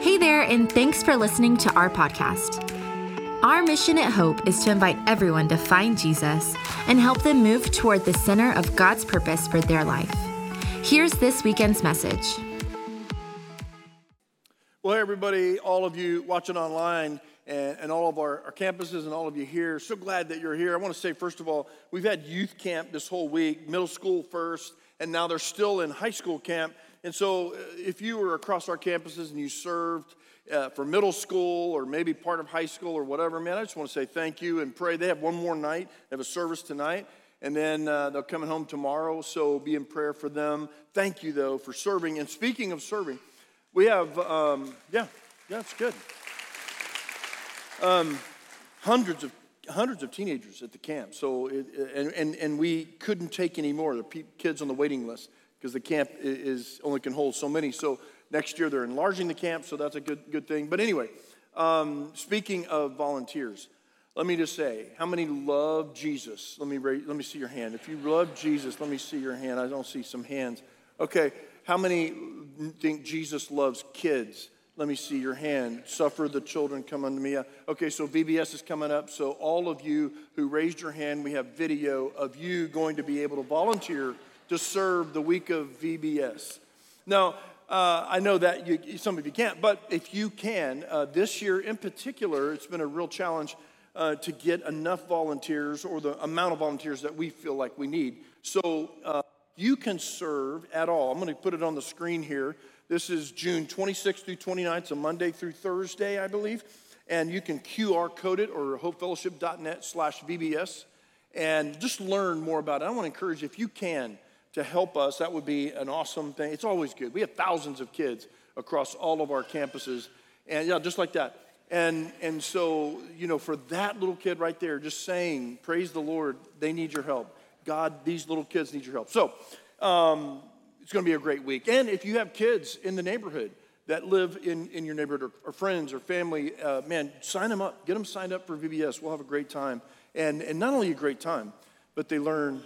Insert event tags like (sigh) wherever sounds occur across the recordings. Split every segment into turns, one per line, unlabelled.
Hey there, and thanks for listening to our podcast. Our mission at Hope is to invite everyone to find Jesus and help them move toward the center of God's purpose for their life. Here's this weekend's message.
Well, hey, everybody, all of you watching online and, and all of our, our, campuses and all of you here, so glad that you're here. I want to say, first of all, we've had youth camp this whole week, middle school first, and now they're still in high school camp. And so, uh, if you were across our campuses and you served uh, for middle school or maybe part of high school or whatever, man, I just want to say thank you and pray. They have one more night, they have a service tonight, and then uh, they're coming home tomorrow. So, be in prayer for them. Thank you, though, for serving. And speaking of serving, we have, um, yeah, yeah, it's good. Um, hundreds of hundreds of teenagers at the camp. So, it, and, and, and we couldn't take any more. The kids on the waiting list because the camp is only can hold so many. So next year they're enlarging the camp, so that's a good good thing. But anyway, um, speaking of volunteers, let me just say, how many love Jesus? Let me raise, let me see your hand. If you love Jesus, let me see your hand. I don't see some hands. Okay, how many think Jesus loves kids? Let me see your hand. Suffer the children, come unto me. Okay, so VBS is coming up. So, all of you who raised your hand, we have video of you going to be able to volunteer to serve the week of VBS. Now, uh, I know that you, some of you can't, but if you can, uh, this year in particular, it's been a real challenge uh, to get enough volunteers or the amount of volunteers that we feel like we need. So uh, you can serve at all. I'm going to put it on the screen here. This is June 26th through 29th, so Monday through Thursday, I believe. And you can QR code it or hopefellowship.net slash VBS and just learn more about it. I want to encourage you, if you can, to help us, that would be an awesome thing. It's always good. We have thousands of kids across all of our campuses, and yeah, just like that. And, and so, you know, for that little kid right there, just saying, praise the Lord, they need your help. God, these little kids need your help. So, um, it's going to be a great week. And if you have kids in the neighborhood that live in, in your neighborhood or, or friends or family, uh, man, sign them up. Get them signed up for VBS. We'll have a great time. And, and not only a great time, but they learn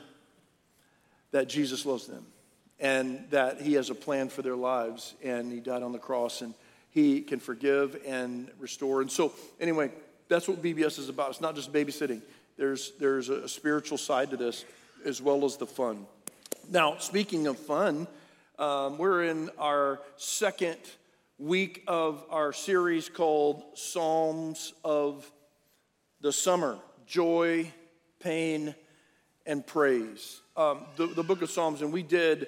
that Jesus loves them and that He has a plan for their lives and He died on the cross and He can forgive and restore. And so, anyway, that's what VBS is about. It's not just babysitting, there's, there's a spiritual side to this as well as the fun. Now, speaking of fun, um, we're in our second week of our series called Psalms of the Summer Joy, Pain, and Praise um, the, the book of Psalms, and we did,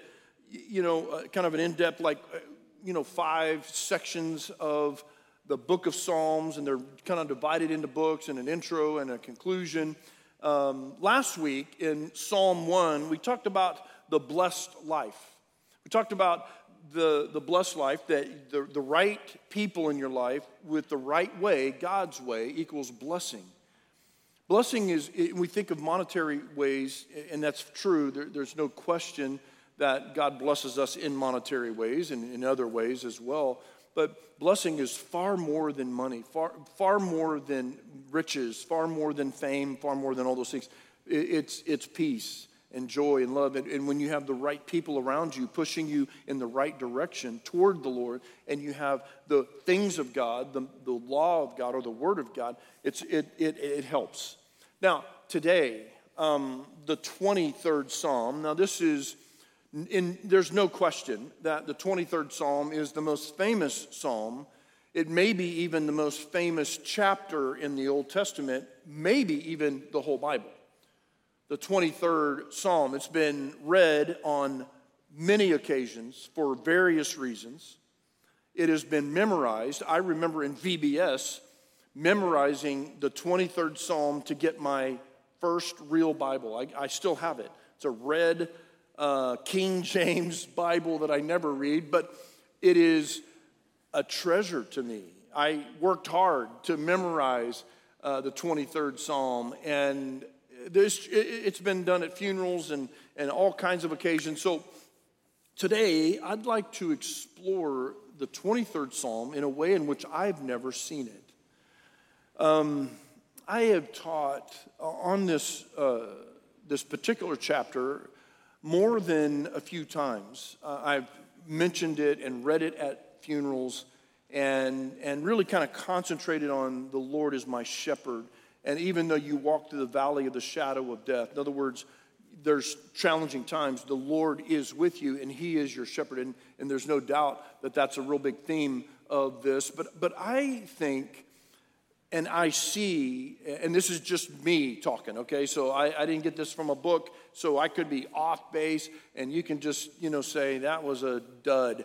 you know, uh, kind of an in depth, like, uh, you know, five sections of the book of Psalms, and they're kind of divided into books and an intro and a conclusion. Um, last week in Psalm 1, we talked about the blessed life. We talked about the, the blessed life, that the, the right people in your life with the right way, God's way, equals blessing. Blessing is, we think of monetary ways, and that's true. There, there's no question that God blesses us in monetary ways and in other ways as well. But blessing is far more than money, far, far more than riches, far more than fame, far more than all those things. It's, it's peace and joy and love. And, and when you have the right people around you pushing you in the right direction toward the Lord, and you have the things of God, the, the law of God, or the word of God, it's, it, it, it helps. Now, today, um, the 23rd Psalm, now this is, in, there's no question that the 23rd Psalm is the most famous psalm. It may be even the most famous chapter in the Old Testament, maybe even the whole Bible the 23rd Psalm. It's been read on many occasions for various reasons. It has been memorized. I remember in VBS memorizing the 23rd Psalm to get my first real Bible. I, I still have it. It's a red uh, King James (laughs) Bible that I never read, but it is a treasure to me. I worked hard to memorize uh, the 23rd Psalm, and this, it's been done at funerals and, and all kinds of occasions. So today, I'd like to explore the 23rd Psalm in a way in which I've never seen it. Um, I have taught on this, uh, this particular chapter more than a few times. Uh, I've mentioned it and read it at funerals and, and really kind of concentrated on the Lord is my shepherd. And even though you walk through the valley of the shadow of death, in other words, there's challenging times, the Lord is with you and He is your shepherd. And, and there's no doubt that that's a real big theme of this. But, but I think and I see, and this is just me talking, okay? So I, I, didn't get this from a book, so I could be off base, and you can just, you know, say that was a dud.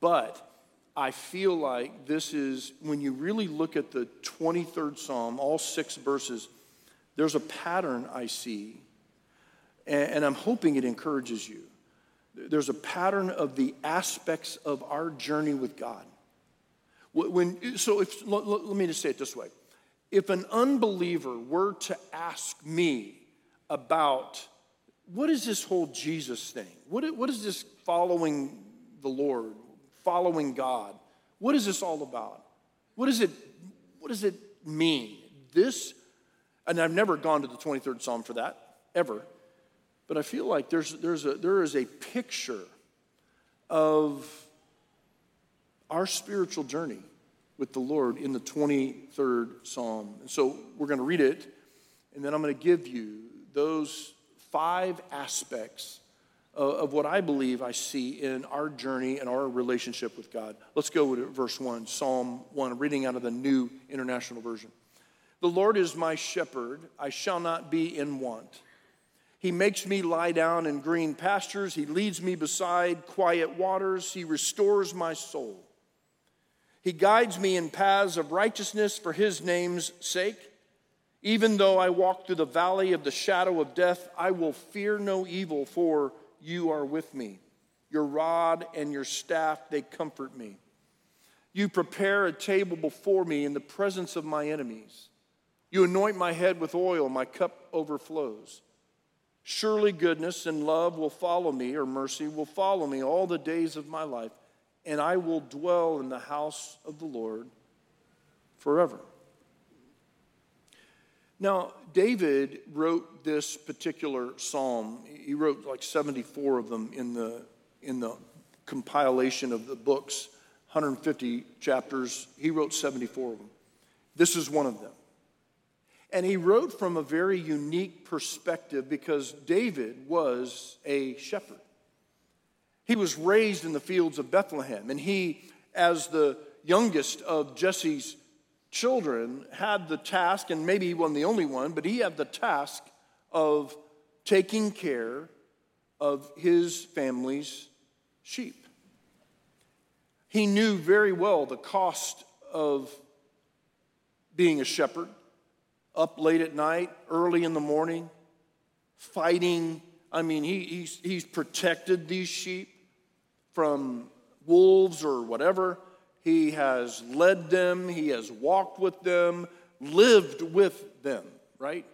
But I feel like this is, when you really look at the 23rd Psalm, all six verses, there's a pattern I see, and, I'm hoping it encourages you. There's a pattern of the aspects of our journey with God. When, so if, let, me just say it this way. If an unbeliever were to ask me about what is this whole Jesus thing? What is this following the Lord, following God? What is this all about? What, is it, what does it mean? This, and I've never gone to the 23rd Psalm for that, ever. But I feel like there's, there's a, there is a picture of our spiritual journey with the Lord in the 23rd Psalm. And so we're going to read it, and then I'm going to give you those five aspects of what I believe I see in our journey and our relationship with God. Let's go to verse 1, Psalm 1, reading out of the New International Version. The Lord is my shepherd, I shall not be in want. He makes me lie down in green pastures. He leads me beside quiet waters. He restores my soul. He guides me in paths of righteousness for his name's sake. Even though I walk through the valley of the shadow of death, I will fear no evil, for you are with me. Your rod and your staff, they comfort me. You prepare a table before me in the presence of my enemies. You anoint my head with oil, my cup overflows. Surely goodness and love will follow me, or mercy will follow me all the days of my life and I will dwell in the house of the Lord forever. Now, David wrote this particular psalm. He wrote like 74 of them in the, in the compilation of the books, 150 chapters. He wrote 74 of them. This is one of them. And he wrote from a very unique perspective because David was a shepherd. He was raised in the fields of Bethlehem, and he, as the youngest of Jesse's children, had the task, and maybe he wasn't the only one, but he had the task of taking care of his family's sheep. He knew very well the cost of being a shepherd, up late at night, early in the morning, fighting. I mean, he, he's, he's protected these sheep from wolves or whatever. He has led them, he has walked with them, lived with them, right?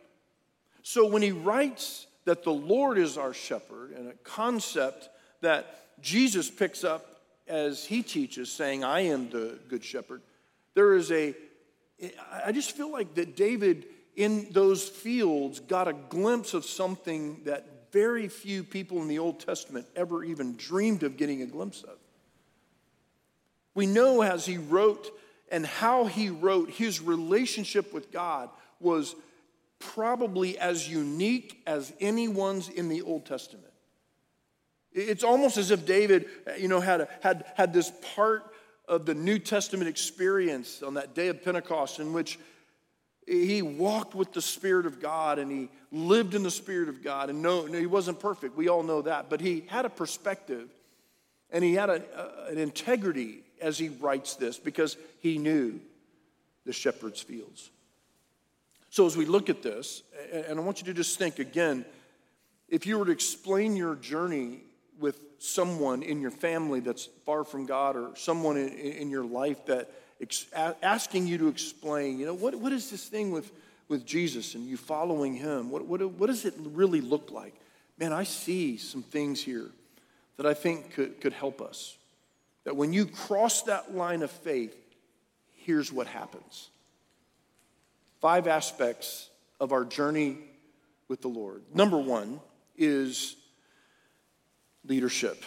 So when he writes that the Lord is our shepherd, and a concept that Jesus picks up as he teaches, saying, I am the good shepherd, there is a, I just feel like that David in those fields got a glimpse of something that very few people in the Old Testament ever even dreamed of getting a glimpse of. We know as he wrote and how he wrote, his relationship with God was probably as unique as anyone's in the Old Testament. It's almost as if David, you know, had, a, had, had this part of the New Testament experience on that day of Pentecost in which he walked with the Spirit of God and he lived in the Spirit of God. And no, no he wasn't perfect. We all know that. But he had a perspective and he had a, a, an integrity as he writes this because he knew the shepherd's fields. So as we look at this, and I want you to just think again if you were to explain your journey with someone in your family that's far from God or someone in, your life that asking you to explain, you know, what, what is this thing with, with Jesus and you following him? What, what, what does it really look like? Man, I see some things here that I think could, could help us. That when you cross that line of faith, here's what happens. Five aspects of our journey with the Lord. Number one is leadership.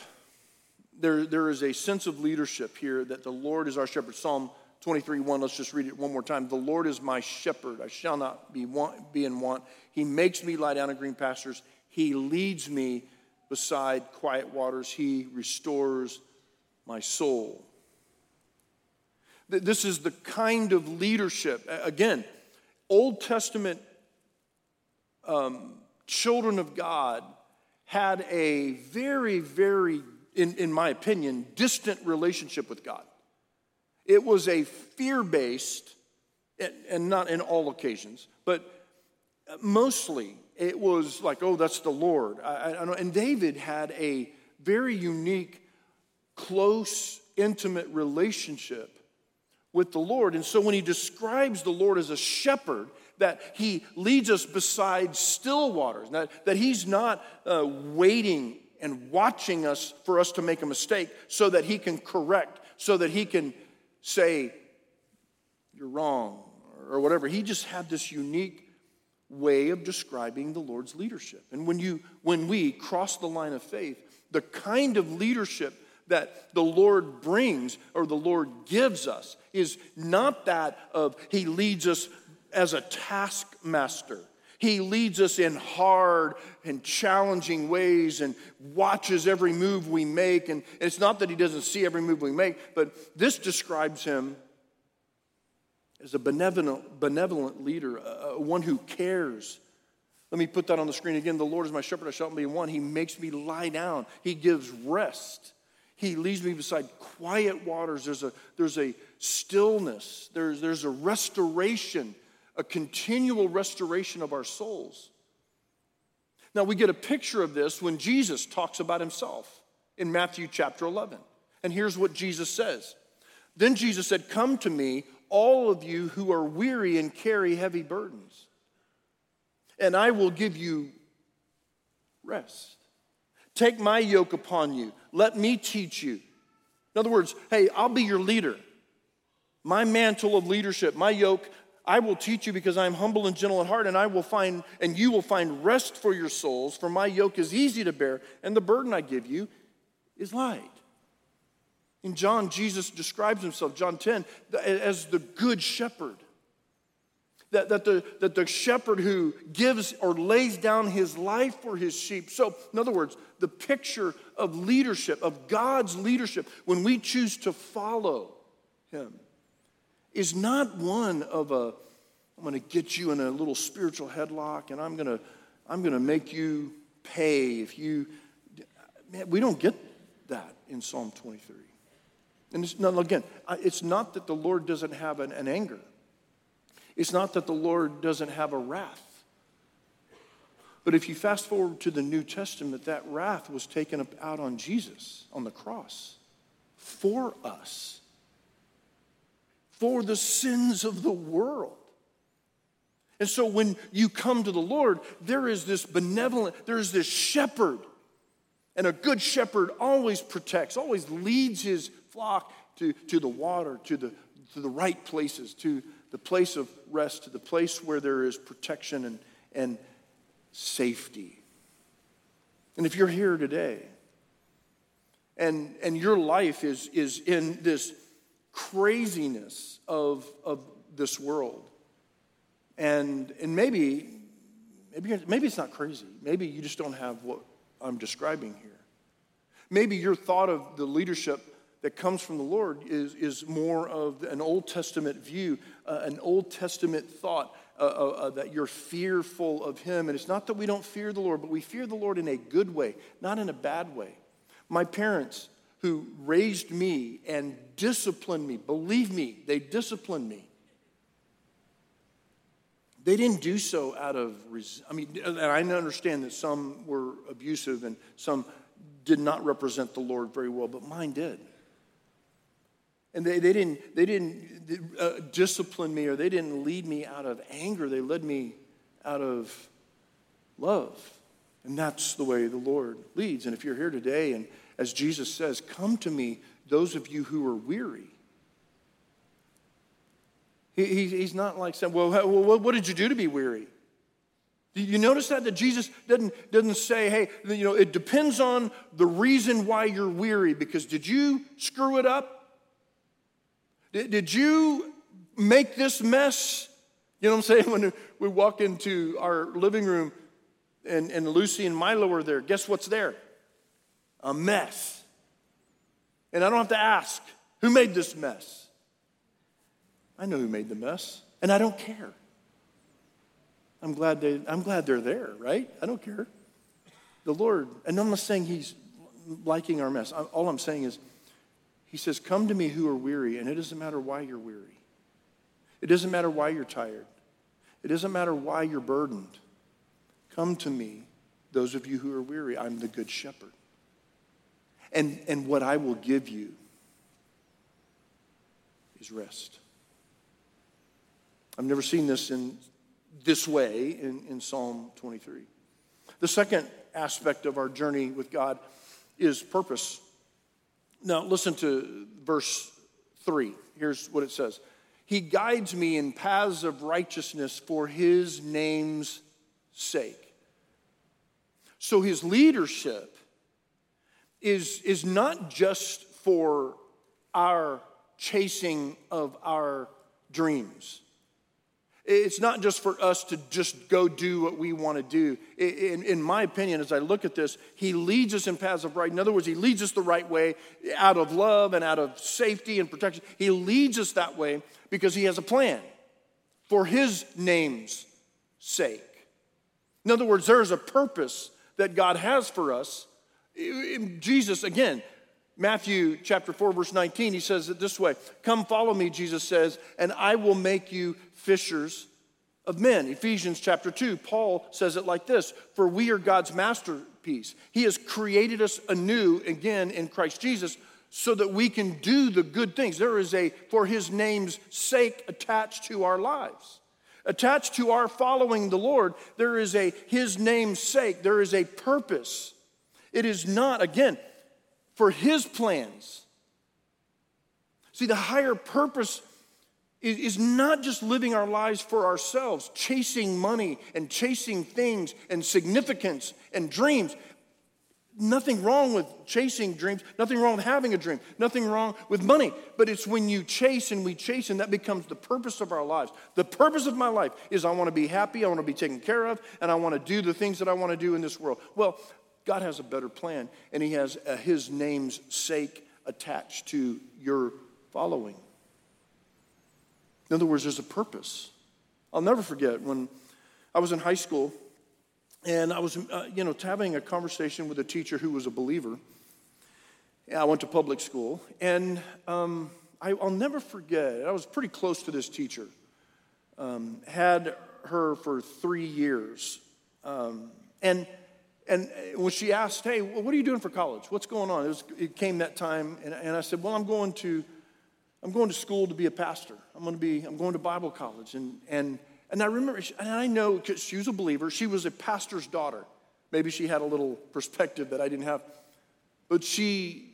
there, there is a sense of leadership here that the Lord is our shepherd. Psalm 23 1, let's just read it one more time. The Lord is my shepherd, I shall not be, want, be in want. He makes me lie down in green pastures, He leads me beside quiet waters, He restores my soul. This is the kind of leadership. Again, Old Testament um, children of God had a very, very, in, in my opinion, distant relationship with God. It was a fear based, and not in all occasions, but mostly it was like, oh, that's the Lord. I, I and David had a very unique, close, intimate relationship with the Lord. And so when he describes the Lord as a shepherd, that he leads us beside still waters, that, that he's not uh, waiting and watching us for us to make a mistake so that he can correct, so that he can say, You're wrong, or whatever. He just had this unique way of describing the Lord's leadership. And when, you, when we cross the line of faith, the kind of leadership that the Lord brings or the Lord gives us is not that of He leads us as a taskmaster. He leads us in hard and challenging ways and watches every move we make. And it's not that he doesn't see every move we make, but this describes him as a benevolent, benevolent leader, a, one who cares. Let me put that on the screen again. The Lord is my shepherd, I shall not be one. He makes me lie down, He gives rest. He leads me beside quiet waters. There's a, there's a stillness, there's, there's a restoration a continual restoration of our souls. Now, we get a picture of this when Jesus talks about himself in Matthew chapter 11. And here's what Jesus says Then Jesus said, Come to me, all of you who are weary and carry heavy burdens, and I will give you rest. Take my yoke upon you. Let me teach you. In other words, hey, I'll be your leader. My mantle of leadership, my yoke I will teach you because I am humble and gentle in heart, and I will find, and you will find rest for your souls. For my yoke is easy to bear, and the burden I give you is light. In John, Jesus describes himself, John 10, as the good shepherd. That, that, the, that the shepherd who gives or lays down his life for his sheep. So, in other words, the picture of leadership, of God's leadership, when we choose to follow him is not one of a, I'm going to get you in a little spiritual headlock and I'm going to, I'm going to make you pay if you, man, we don't get that in Psalm 23. And it's not, again, it's not that the Lord doesn't have an, an anger. It's not that the Lord doesn't have a wrath. But if you fast forward to the New Testament, that wrath was taken out on Jesus on the cross for us for the sins of the world. And so when you come to the Lord, there is this benevolent, there is this shepherd. And a good shepherd always protects, always leads his flock to, to the water, to the, to the right places, to the place of rest, to the place where there is protection and, and safety. And if you're here today and, and your life is, is in this craziness of, of this world. And, and maybe, maybe, maybe it's not crazy. Maybe you just don't have what I'm describing here. Maybe your thought of the leadership that comes from the Lord is, is more of an Old Testament view, uh, an Old Testament thought uh, uh, uh, that you're fearful of Him. And it's not that we don't fear the Lord, but we fear the Lord in a good way, not in a bad way. My parents, who raised me and disciplined me. Believe me, they disciplined me. They didn't do so out of, res- I mean, and I understand that some were abusive and some did not represent the Lord very well, but mine did. And they, they didn't, they didn't uh, discipline me or they didn't lead me out of anger. They led me out of love. And that's the way the Lord leads. And if you're here today and as Jesus says, Come to me, those of you who are weary. He, he, he's not like saying, Well, what did you do to be weary? You notice that? That Jesus doesn't, doesn't say, hey, you know, it depends on the reason why you're weary, because did you screw it up? Did, did you make this mess? You know what I'm saying? (laughs) When we walk into our living room and, and Lucy and Milo are there, guess what's there? A mess. And I don't have to ask, who made this mess? I know who made the mess, and I don't care. I'm glad, they, I'm glad they're there, right? I don't care. The Lord, and I'm not saying He's liking our mess. All I'm saying is, He says, Come to me who are weary, and it doesn't matter why you're weary. It doesn't matter why you're tired. It doesn't matter why you're burdened. Come to me, those of you who are weary. I'm the good shepherd. And, and what I will give you is rest. I've never seen this in this way in, in Psalm 23. The second aspect of our journey with God is purpose. Now, listen to verse 3. Here's what it says He guides me in paths of righteousness for his name's sake. So, his leadership is, is not just for our chasing of our dreams. It's not just for us to just go do what we want to do. In, in, my opinion, as I look at this, he leads us in paths of right. In other words, he leads us the right way out of love and out of safety and protection. He leads us that way because he has a plan for his name's sake. In other words, there is a purpose that God has for us. Jesus, again, Matthew chapter 4, verse 19, he says it this way Come follow me, Jesus says, and I will make you fishers of men. Ephesians chapter 2, Paul says it like this For we are God's masterpiece. He has created us anew again in Christ Jesus so that we can do the good things. There is a for his name's sake attached to our lives. Attached to our following the Lord, there is a his name's sake, there is a purpose. It is not, again, for his plans. See, the higher purpose is not just living our lives for ourselves, chasing money and chasing things and significance and dreams. Nothing wrong with chasing dreams, nothing wrong with having a dream, nothing wrong with money. But it's when you chase and we chase, and that becomes the purpose of our lives. The purpose of my life is I want to be happy, I want to be taken care of, and I want to do the things that I want to do in this world. Well, God has a better plan, and He has a, His name's sake attached to your following. In other words, there's a purpose. I'll never forget when I was in high school and I was, uh, you know, having a conversation with a teacher who was a believer. I went to public school, and um, I, will never forget, I was pretty close to this teacher. Um, had her for three years. Um, and, and when she asked, Hey, what are you doing for college? What's going on? It, was, it came that time, and, and I said, Well, I'm going to I'm going to school to be a pastor. I'm going to be, I'm going to Bible college. And, and, and I remember, and I know because she was a believer, she was a pastor's daughter. Maybe she had a little perspective that I didn't have. But she,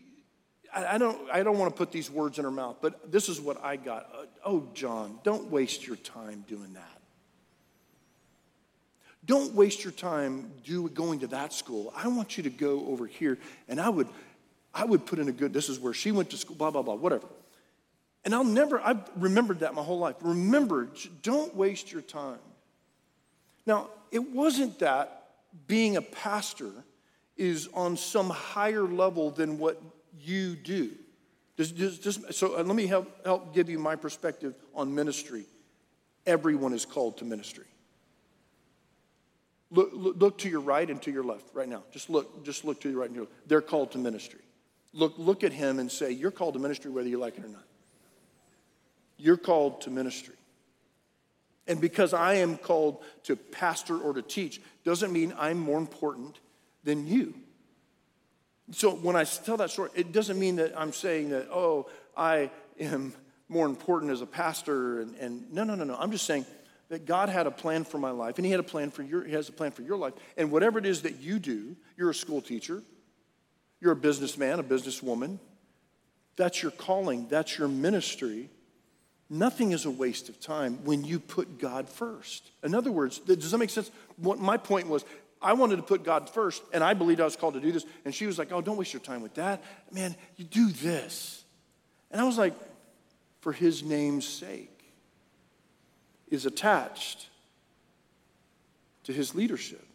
I, I don't, I don't want to put these words in her mouth, but this is what I got. Uh, oh, John, don't waste your time doing that. Don't waste your time do, going to that school. I want you to go over here. And I would, I would put in a good, this is where she went to school, blah, blah, blah, whatever. And I'll never, I've remembered that my whole life. Remember, don't waste your time. Now, it wasn't that being a pastor is on some higher level than what you do. Just, just, just, so uh, let me help, help give you my perspective on ministry. Everyone is called to ministry. Look, look, look, to your right and to your left right now. Just look, just look to your right and your left. They're called to ministry. Look, look at him and say, You're called to ministry whether you like it or not. You're called to ministry. And because I am called to pastor or to teach doesn't mean I'm more important than you. So when I tell that story, it doesn't mean that I'm saying that, oh, I am more important as a pastor. And, and no, no, no, no. I'm just saying that God had a plan for my life, and He had a plan for your, He has a plan for your life. And whatever it is that you do, you're a school teacher, you're a businessman, a businesswoman, that's your calling, that's your ministry Nothing is a waste of time when you put God first. In other words, does that make sense? What my point was, I wanted to put God first, and I believed I was called to do this. And she was like, Oh, don't waste your time with that. Man, you do this. And I was like, For his name's sake, is attached to his leadership.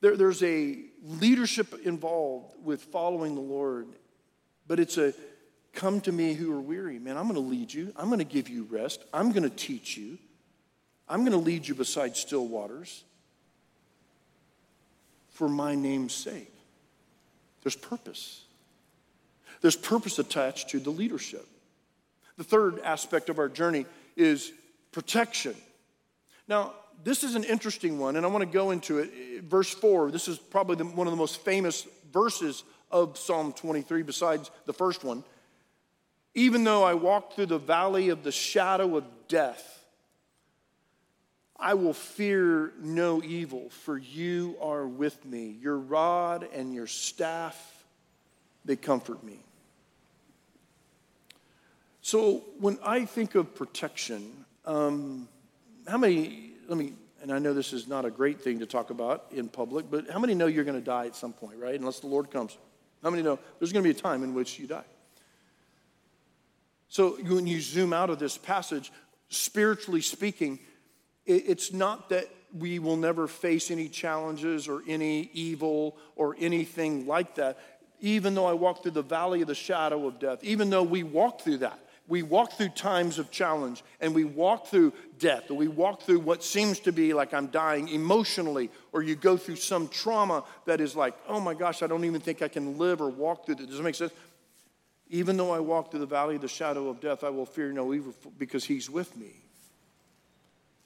There, there's a leadership involved with following the Lord, but it's a come to me who are weary. Man, I'm going to lead you. I'm going to give you rest. I'm going to teach you. I'm going to lead you beside still waters for my name's sake. There's purpose. There's purpose attached to the leadership. The third aspect of our journey is protection. Now, this is an interesting one, and I want to go into it. Verse 4, this is probably the, one of the most famous verses of Psalm 23, besides the first one. Even though I walk through the valley of the shadow of death, I will fear no evil, for you are with me. Your rod and your staff, they comfort me. So when I think of protection, um, how many, let me, and I know this is not a great thing to talk about in public, but how many know you're going to die at some point, right? Unless the Lord comes. How many know there's going to be a time in which you die? So when you zoom out of this passage, spiritually speaking, it's not that we will never face any challenges or any evil or anything like that. Even though I walk through the valley of the shadow of death, even though we walk through that, we walk through times of challenge and we walk through death or we walk through what seems to be like I'm dying emotionally or you go through some trauma that is like, oh my gosh, I don't even think I can live or walk through this. Does it make sense? Even though I walk through the valley of the shadow of death, I will fear no evil because he's with me.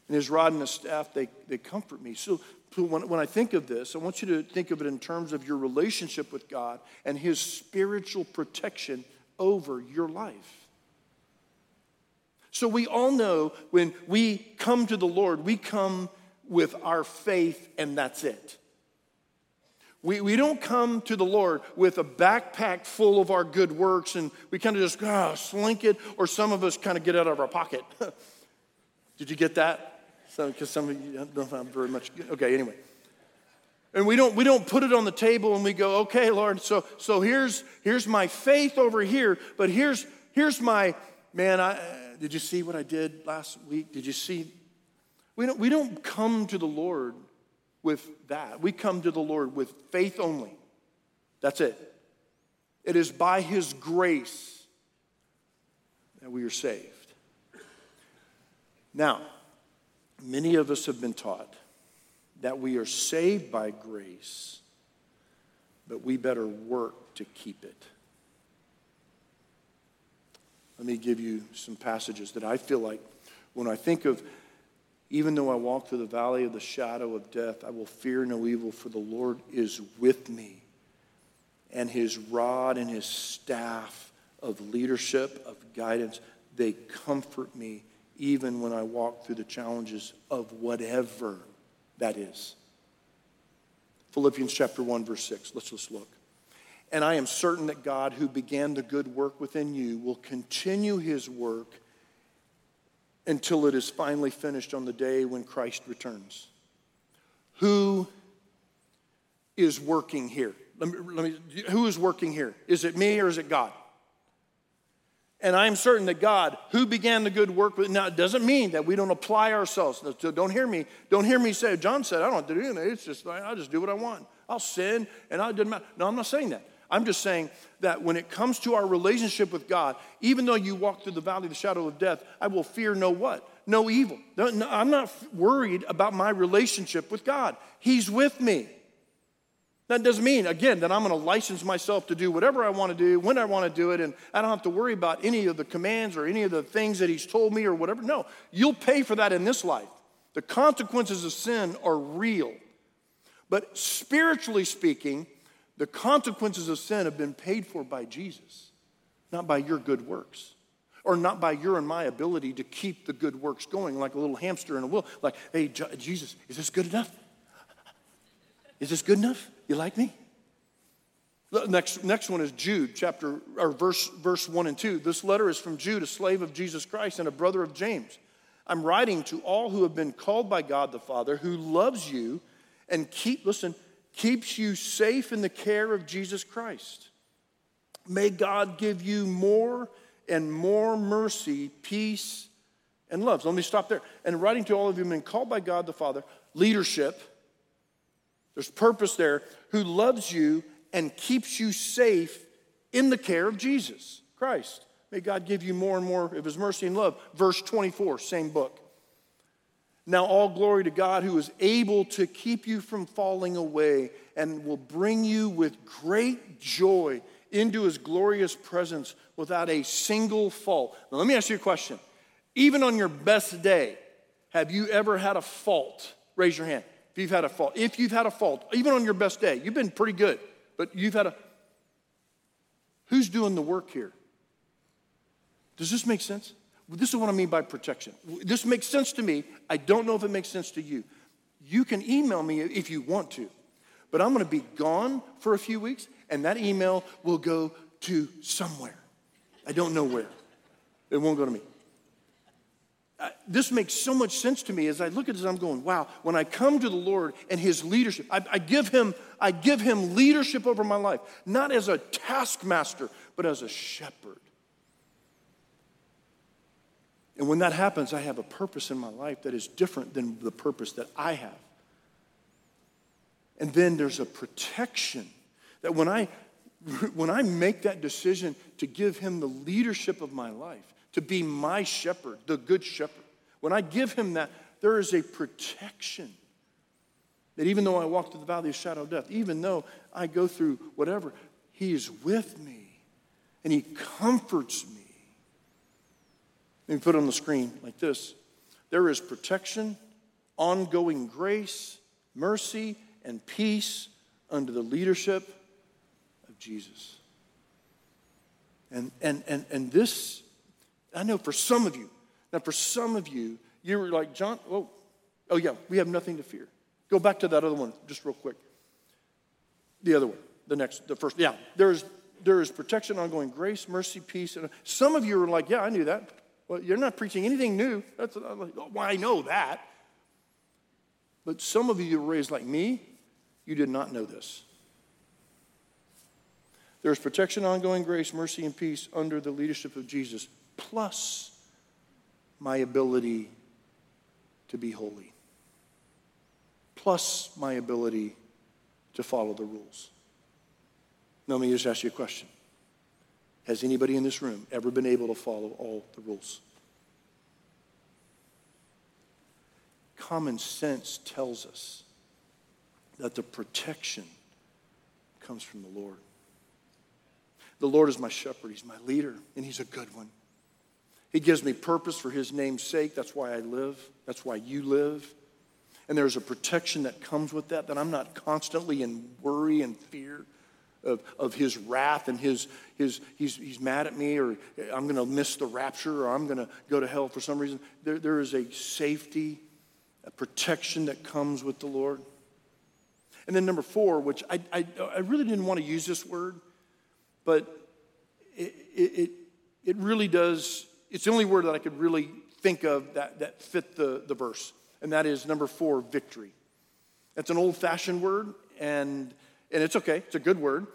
And his rod and his staff, they, they comfort me. So, so when, when I think of this, I want you to think of it in terms of your relationship with God and his spiritual protection over your life. So we all know when we come to the Lord, we come with our faith and that's it. We, we don't come to the Lord with a backpack full of our good works and we kind of just oh, slink it, or some of us kind of get out of our pocket. (laughs) Did you get that? Because some, some, of you don't have very much. Okay, anyway. And we don't, we don't put it on the table and we go, okay, Lord, so, so here's, here's my faith over here, but here's, here's my, man, I, did you see what I did last week? Did you see? We don't, we don't come to the Lord with that. We come to the Lord with faith only. That's it. It is by His grace that we are saved. Now, many of us have been taught that we are saved by grace, but we better work to keep it. Let me give you some passages that I feel like when I think of even though I walk through the valley of the shadow of death, I will fear no evil, for the Lord is with me. And his rod and his staff of leadership, of guidance, they comfort me even when I walk through the challenges of whatever that is. Philippians chapter 1, verse 6. Let's just look. And I am certain that God, who began the good work within you, will continue his work until it is finally finished on the day when Christ returns. Who is working here? Let me, let me, who is working here? Is it me or is it God? And I'm certain that God, who began the good work, now it doesn't mean that we don't apply ourselves. So don't hear me. Don't hear me say, John said, I don't have to do anything. It's just, I just do what I want. I'll sin and I didn't matter. No, I'm not saying that. I'm just saying that when it comes to our relationship with God, even though you walk through the valley of the shadow of death, I will fear no what? No evil. No, no, I'm not worried about my relationship with God. He's with me. That doesn't mean, again, that I'm going to license myself to do whatever I want to do, when I want to do it, and I don't have to worry about any of the commands or any of the things that He's told me or whatever. No, you'll pay for that in this life. The consequences of sin are real. But spiritually speaking, the consequences of sin have been paid for by Jesus, not by your good works, or not by your and my ability to keep the good works going like a little hamster in a wheel. Like, hey, Jesus, is this good enough? Is this good enough? You like me? Next, next one is Jude, chapter or verse, verse 1 and 2. This letter is from Jude, a slave of Jesus Christ and a brother of James. I'm writing to all who have been called by God the Father, who loves you and keep, listen, keeps you safe in the care of Jesus Christ. May God give you more and more mercy, peace, and love. So let me stop there. And writing to all of you been called by God the Father, leadership, there's purpose there, who loves you and keeps you safe in the care of Jesus Christ. May God give you more and more of his mercy and love. Verse 24, same book. Now, all glory to God who is able to keep you from falling away and will bring you with great joy into his glorious presence without a single fault. Now, let me ask you a question. Even on your best day, have you ever had a fault? Raise your hand. If you've had a fault. If you've had a fault, even on your best day, you've been pretty good, but you've had a. Who's doing the work here? Does this make sense? This is what I mean by protection. This makes sense to me. I don't know if it makes sense to you. You can email me if you want to, but I'm going to be gone for a few weeks, and that email will go to somewhere. I don't know where. It won't go to me. This makes so much sense to me as I look at this. I'm going, wow. When I come to the Lord and His leadership, I, I give Him, I give Him leadership over my life, not as a taskmaster, but as a shepherd. And when that happens, I have a purpose in my life that is different than the purpose that I have. And then there's a protection that when I (laughs) when I make that decision to give him the leadership of my life, to be my shepherd, the good shepherd, when I give him that, there is a protection. That even though I walk through the valley of shadow of death, even though I go through whatever, he is with me and he comforts me. Let me put it on the screen like this there is protection, ongoing grace, mercy, and peace under the leadership of Jesus. And, and, and, and this, I know for some of you, now for some of you, you were like, John, oh, oh yeah, we have nothing to fear. Go back to that other one just real quick. The other one, the next, the first. Yeah, there's there is protection, ongoing grace, mercy, peace. And some of you are like, yeah, I knew that. Well, you're not preaching anything new. That's like, oh, well, I know that. But some of you were raised like me, you did not know this. There is protection, ongoing grace, mercy, and peace under the leadership of Jesus, plus my ability to be holy, plus my ability to follow the rules. Now, let me just ask you a question. Has anybody in this room ever been able to follow all the rules? Common sense tells us that the protection comes from the Lord. The Lord is my shepherd, He's my leader, and He's a good one. He gives me purpose for His name's sake. That's why I live, that's why you live. And there's a protection that comes with that, that I'm not constantly in worry and fear of, of his wrath and his, his he's, he's mad at me or I'm going to miss the rapture or I'm going to go to hell for some reason. There, there is a safety, a protection that comes with the Lord. And then number four, which I, I, I really didn't want to use this word, but it, it, it really does, it's the only word that I could really think of that, that fit the, the verse, and that is number four, victory. That's an old fashioned word, and, and it's okay, it's a good word,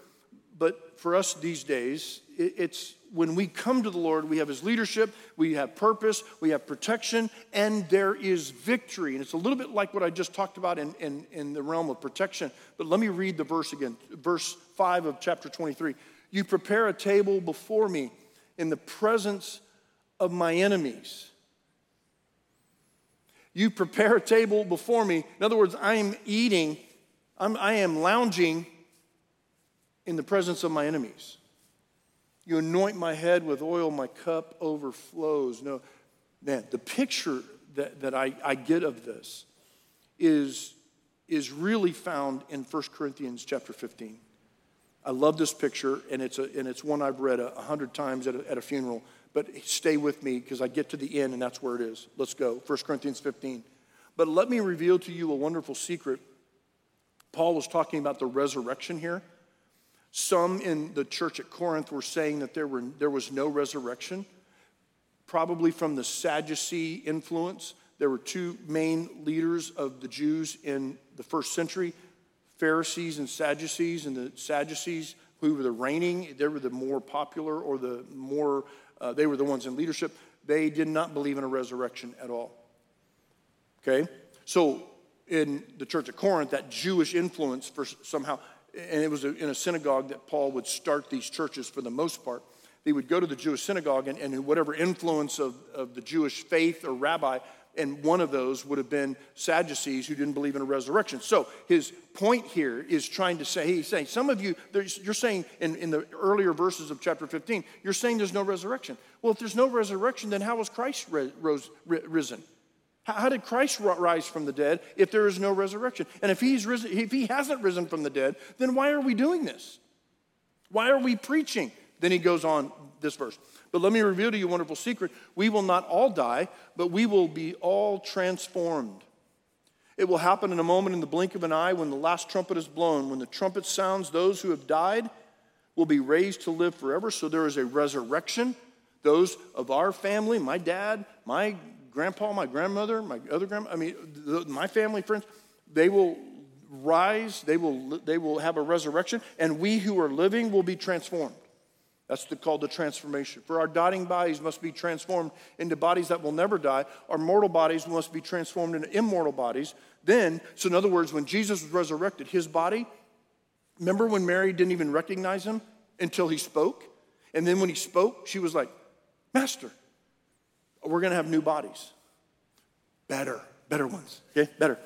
but for us these days, it's when we come to the Lord, we have His leadership, we have purpose, we have protection, and there is victory. And it's a little bit like what I just talked about in, in, in the realm of protection. But let me read the verse again, verse 5 of chapter 23. You prepare a table before me in the presence of my enemies. You prepare a table before me. In other words, I am eating, I'm, I am lounging in the presence of my enemies. You anoint my head with oil, my cup overflows. No, man, the picture that, that I, I get of this is, is really found in 1 Corinthians chapter 15. I love this picture, and it's, a, and it's one I've read a, a hundred times at a, at a funeral. But stay with me because I get to the end, and that's where it is. Let's go. 1 Corinthians 15. But let me reveal to you a wonderful secret. Paul was talking about the resurrection here. Some in the church at Corinth were saying that there, were, there was no resurrection, probably from the Sadducee influence. There were two main leaders of the Jews in the first century Pharisees and Sadducees, and the Sadducees, who were the reigning, they were the more popular or the more, uh, they were the ones in leadership. They did not believe in a resurrection at all. Okay? So in the church at Corinth, that Jewish influence for somehow, and it was in a synagogue that Paul would start these churches for the most part. He would go to the Jewish synagogue, and, and whatever influence of, of the Jewish faith or rabbi and one of those would have been Sadducees who didn't believe in a resurrection. So his point here is trying to say, he's saying, some of you, you're saying in, in the earlier verses of chapter 15, you're saying there's no resurrection. Well, if there's no resurrection, then how was Christ rose, risen? How, did Christ rise from the dead if there is no resurrection? And if he's risen, if he hasn't risen from the dead, then why are we doing this? Why are we preaching? Then he goes on this verse. But let me reveal to you a wonderful secret. We will not all die, but we will be all transformed. It will happen in a moment in the blink of an eye when the last trumpet is blown. When the trumpet sounds, those who have died will be raised to live forever. So there is a resurrection. Those of our family, my dad, my grandpa, my grandmother, my other grandma, I mean, the, my family, friends, they will rise, they will, they will have a resurrection, and we who are living will be transformed. That's the, called the transformation. For our dying bodies must be transformed into bodies that will never die. Our mortal bodies must be transformed into immortal bodies. Then, so in other words, when Jesus was resurrected, his body, remember when Mary didn't even recognize him until he spoke? And then when he spoke, she was like, Master, we're going to have new bodies. Better, better ones, okay? Better.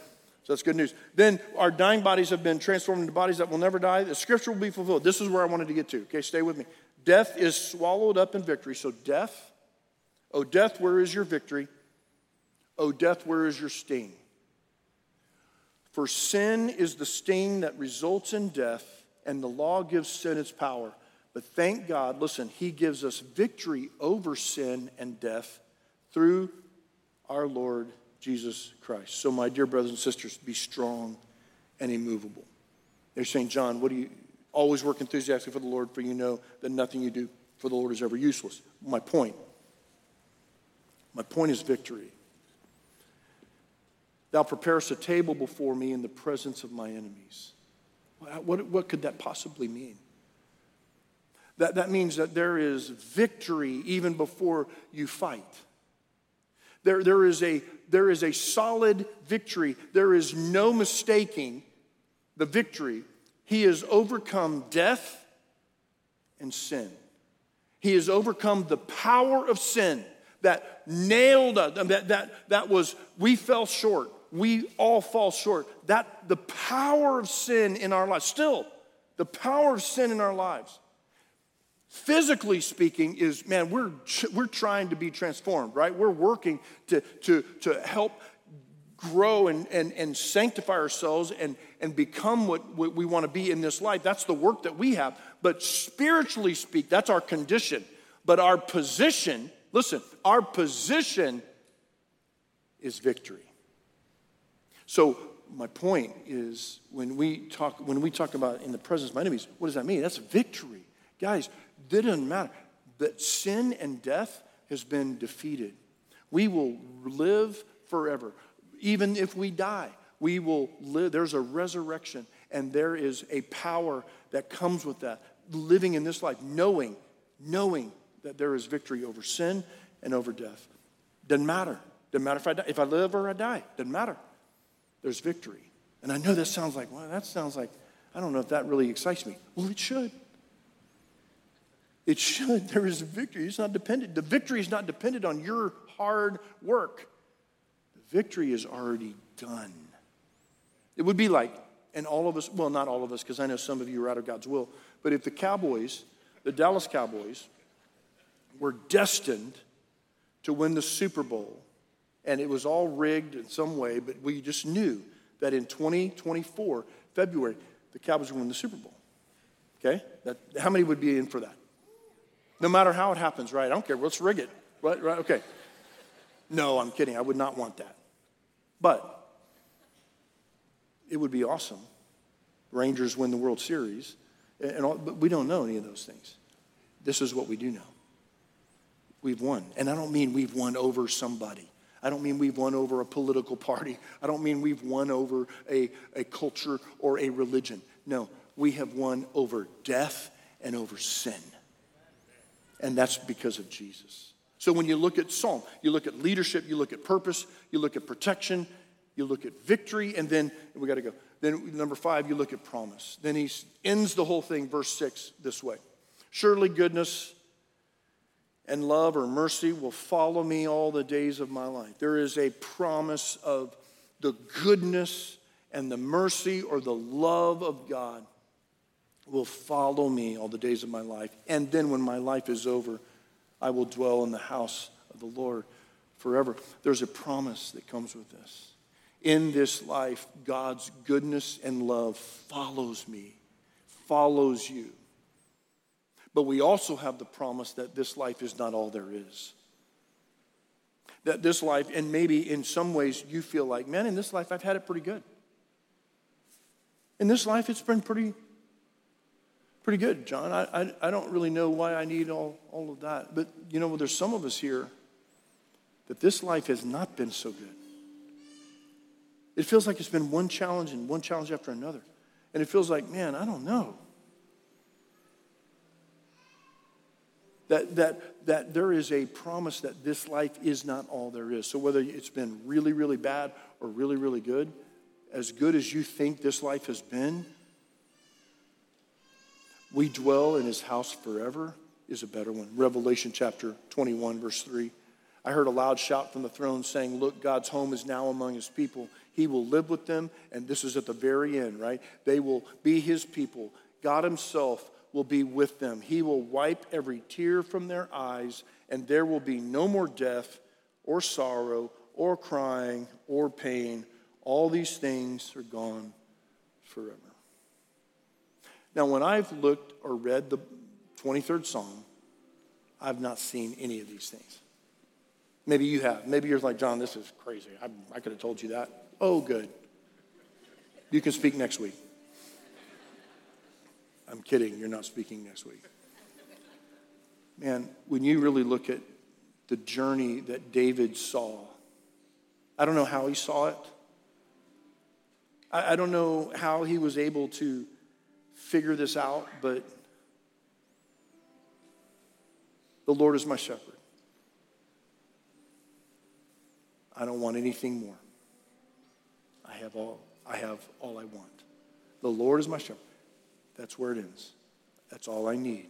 So that's good news. Then our dying bodies have been transformed into bodies that will never die. The scripture will be fulfilled. This is where I wanted to get to. Okay, stay with me. Death is swallowed up in victory. So, death, oh, death, where is your victory? Oh, death, where is your sting? For sin is the sting that results in death, and the law gives sin its power. But thank God, listen, He gives us victory over sin and death through our Lord Jesus Christ. So, my dear brothers and sisters, be strong and immovable. They're saying, John, what do you, Always work enthusiastically for the Lord, for you know that nothing you do for the Lord is ever useless. My point. My point is victory. Thou preparest a table before me in the presence of my enemies. What, what could that possibly mean? That, that means that there is victory even before you fight. There, there, is a, there is a solid victory. There is no mistaking the victory he has overcome death and sin. He has overcome the power of sin that nailed us, that, that, that was, we fell short. We all fall short. That the power of sin in our lives, still, the power of sin in our lives, physically speaking, is man, we're, we're trying to be transformed, right? We're working to, to, to help grow and, and, and sanctify ourselves and, and become what, what we want to be in this life. That's the work that we have. But spiritually speak, that's our condition. But our position, listen, our position is victory. So my point is when we talk when we talk about in the presence of my enemies, what does that mean? That's victory. Guys, it doesn't matter. That sin and death has been defeated. We will live forever even if we die, we will live. There's a resurrection, and there is a power that comes with that. Living in this life, knowing, knowing that there is victory over sin and over death. Doesn't matter. Doesn't matter if I die. If I live or I die. Doesn't matter. There's victory. And I know that sounds like, well, that sounds like, I don't know if that really excites me. Well, it should. It should. (laughs) There is victory. It's not dependent. The victory is not dependent on your hard work The victory is already done. It would be like, and all of us, well, not all of us, because I know some of you are out of God's will, but if the Cowboys, the Dallas Cowboys, were destined to win the Super Bowl, and it was all rigged in some way, but we just knew that in 2024, February, the Cowboys would win the Super Bowl. Okay? That, how many would be in for that? No matter how it happens, right? I don't care. Let's rig it. Right? Right? Okay. No, I'm kidding. I would not want that. But it would be awesome. Rangers win the World Series, And all, but we don't know any of those things. This is what we do know. We've won. And I don't mean we've won over somebody. I don't mean we've won over a political party. (laughs) I don't mean we've won over a, a culture or a religion. No, we have won over death and over sin. And that's because of Jesus. So when you look at Psalm, you look at leadership, you look at purpose, you look at protection, you look at victory, and then we got to go. Then number five, you look at promise. Then he ends the whole thing, verse six, this way Surely goodness and love or mercy will follow me all the days of my life. There is a promise of the goodness and the mercy or the love of God will follow me all the days of my life. And then when my life is over, I will dwell in the house of the Lord forever. There's a promise that comes with this. In this life, God's goodness and love follows me, follows you. But we also have the promise that this life is not all there is. That this life, and maybe in some ways you feel like, man, in this life I've had it pretty good. In this life it's been pretty, pretty good, John. I, I, I don't really know why I need all, all of that. But you know, there's some of us here that this life has not been so good. It feels like it's been one challenge and one challenge after another. And it feels like, man, I don't know. that, that, that there is a promise that this life is not all there is. So, whether it's been really, really bad or really, really good, as good as you think this life has been, we dwell in his house forever is a better one. Revelation chapter 21, verse 3. I heard a loud shout from the throne saying, Look, God's home is now among his people. He will live with them. And this is at the very end, right? They will be his people. God himself will be with them. He will wipe every tear from their eyes, and there will be no more death or sorrow or crying or pain. All these things are gone forever. Now, when I've looked or read the 23rd Psalm, I've not seen any of these things. Maybe you have. Maybe you're like, John, this is crazy. I, I could have told you that. Oh, good. You can speak next week. I'm kidding, you're not speaking next week. Man, when you really look at the journey that David saw, I don't know how he saw it. I, I don't know how he was able to figure this out, but the Lord is my shepherd. I don't want anything more. I have all I have all I want. The Lord is my shepherd. That's where it ends. That's all I need.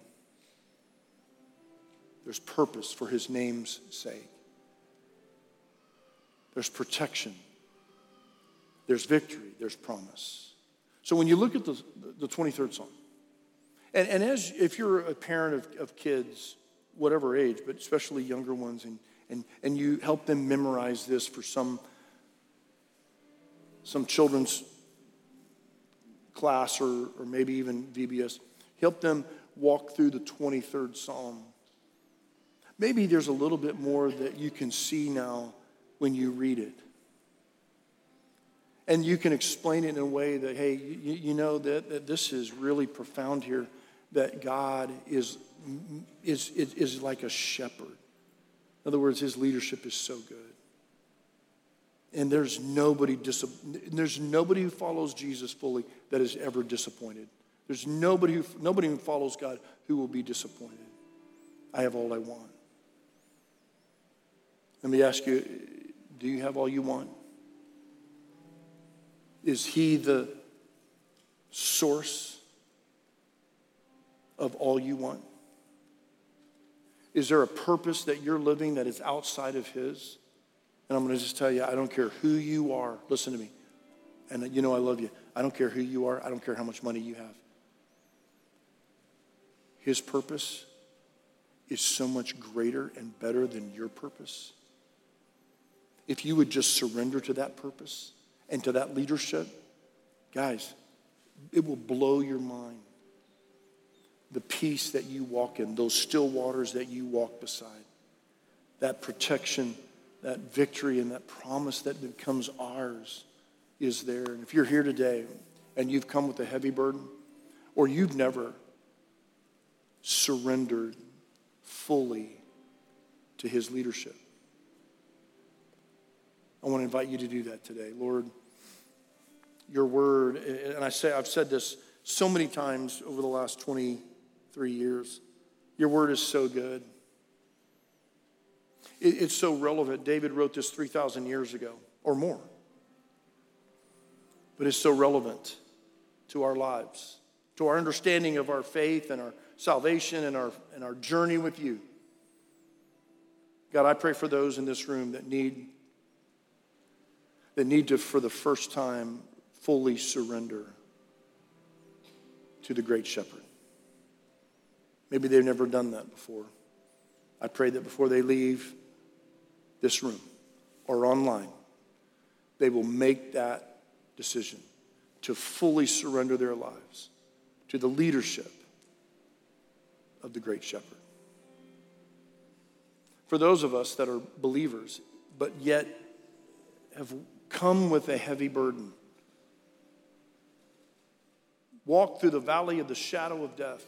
There's purpose for his name's sake. There's protection. There's victory. There's promise. So when you look at the, the 23rd Psalm, and, and as if you're a parent of, of kids, whatever age, but especially younger ones, and, and, and you help them memorize this for some, some children's class or, or maybe even VBS, help them walk through the 23rd Psalm. Maybe there's a little bit more that you can see now when you read it. And you can explain it in a way that, hey, you, you know that, that this is really profound here, that God is, mm, is, is, is like a shepherd. In other words, his leadership is so good. And there's nobody, there's nobody who follows Jesus fully that is ever disappointed. There's nobody who, nobody who follows God who will be disappointed. I have all I want. Let me ask you do you have all you want? Is He the source of all you want? Is there a purpose that you're living that is outside of His? And I'm going to just tell you, I don't care who you are. Listen to me. And you know I love you. I don't care who you are. I don't care how much money you have. His purpose is so much greater and better than your purpose. If you would just surrender to that purpose and to that leadership, guys, it will blow your mind. The peace that you walk in, those still waters that you walk beside, that protection that victory and that promise that becomes ours is there. And if you're here today and you've come with a heavy burden, or you've never surrendered fully to his leadership. I want to invite you to do that today. Lord, your word, and I say I've said this so many times over the last 23 years. Your word is so good. It's so relevant. David wrote this 3,000 years ago or more. But it's so relevant to our lives, to our understanding of our faith and our salvation and our, and our journey with you. God, I pray for those in this room that need, that need to, for the first time, fully surrender to the great shepherd. Maybe they've never done that before. I pray that before they leave this room or online, they will make that decision to fully surrender their lives to the leadership of the Great Shepherd. For those of us that are believers, but yet have come with a heavy burden, walk through the valley of the shadow of death,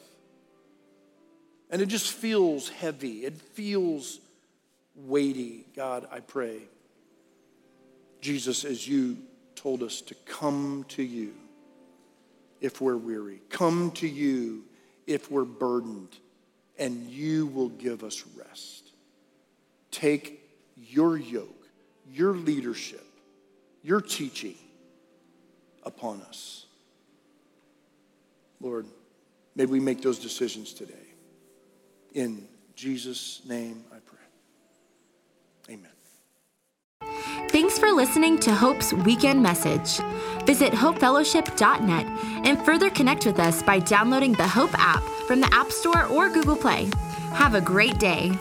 and it just feels heavy, it feels weighty. God, I pray, Jesus, as you told us to come to you if we're weary, come to you if we're burdened, and you will give us rest. Take your yoke, your leadership, your teaching upon us. Lord, may we make those decisions today. In Jesus' name I pray. Amen.
Thanks for listening to Hope's weekend message. Visit hopefellowship.net and further connect with us by downloading the Hope app from the App Store or Google Play. Have a great day.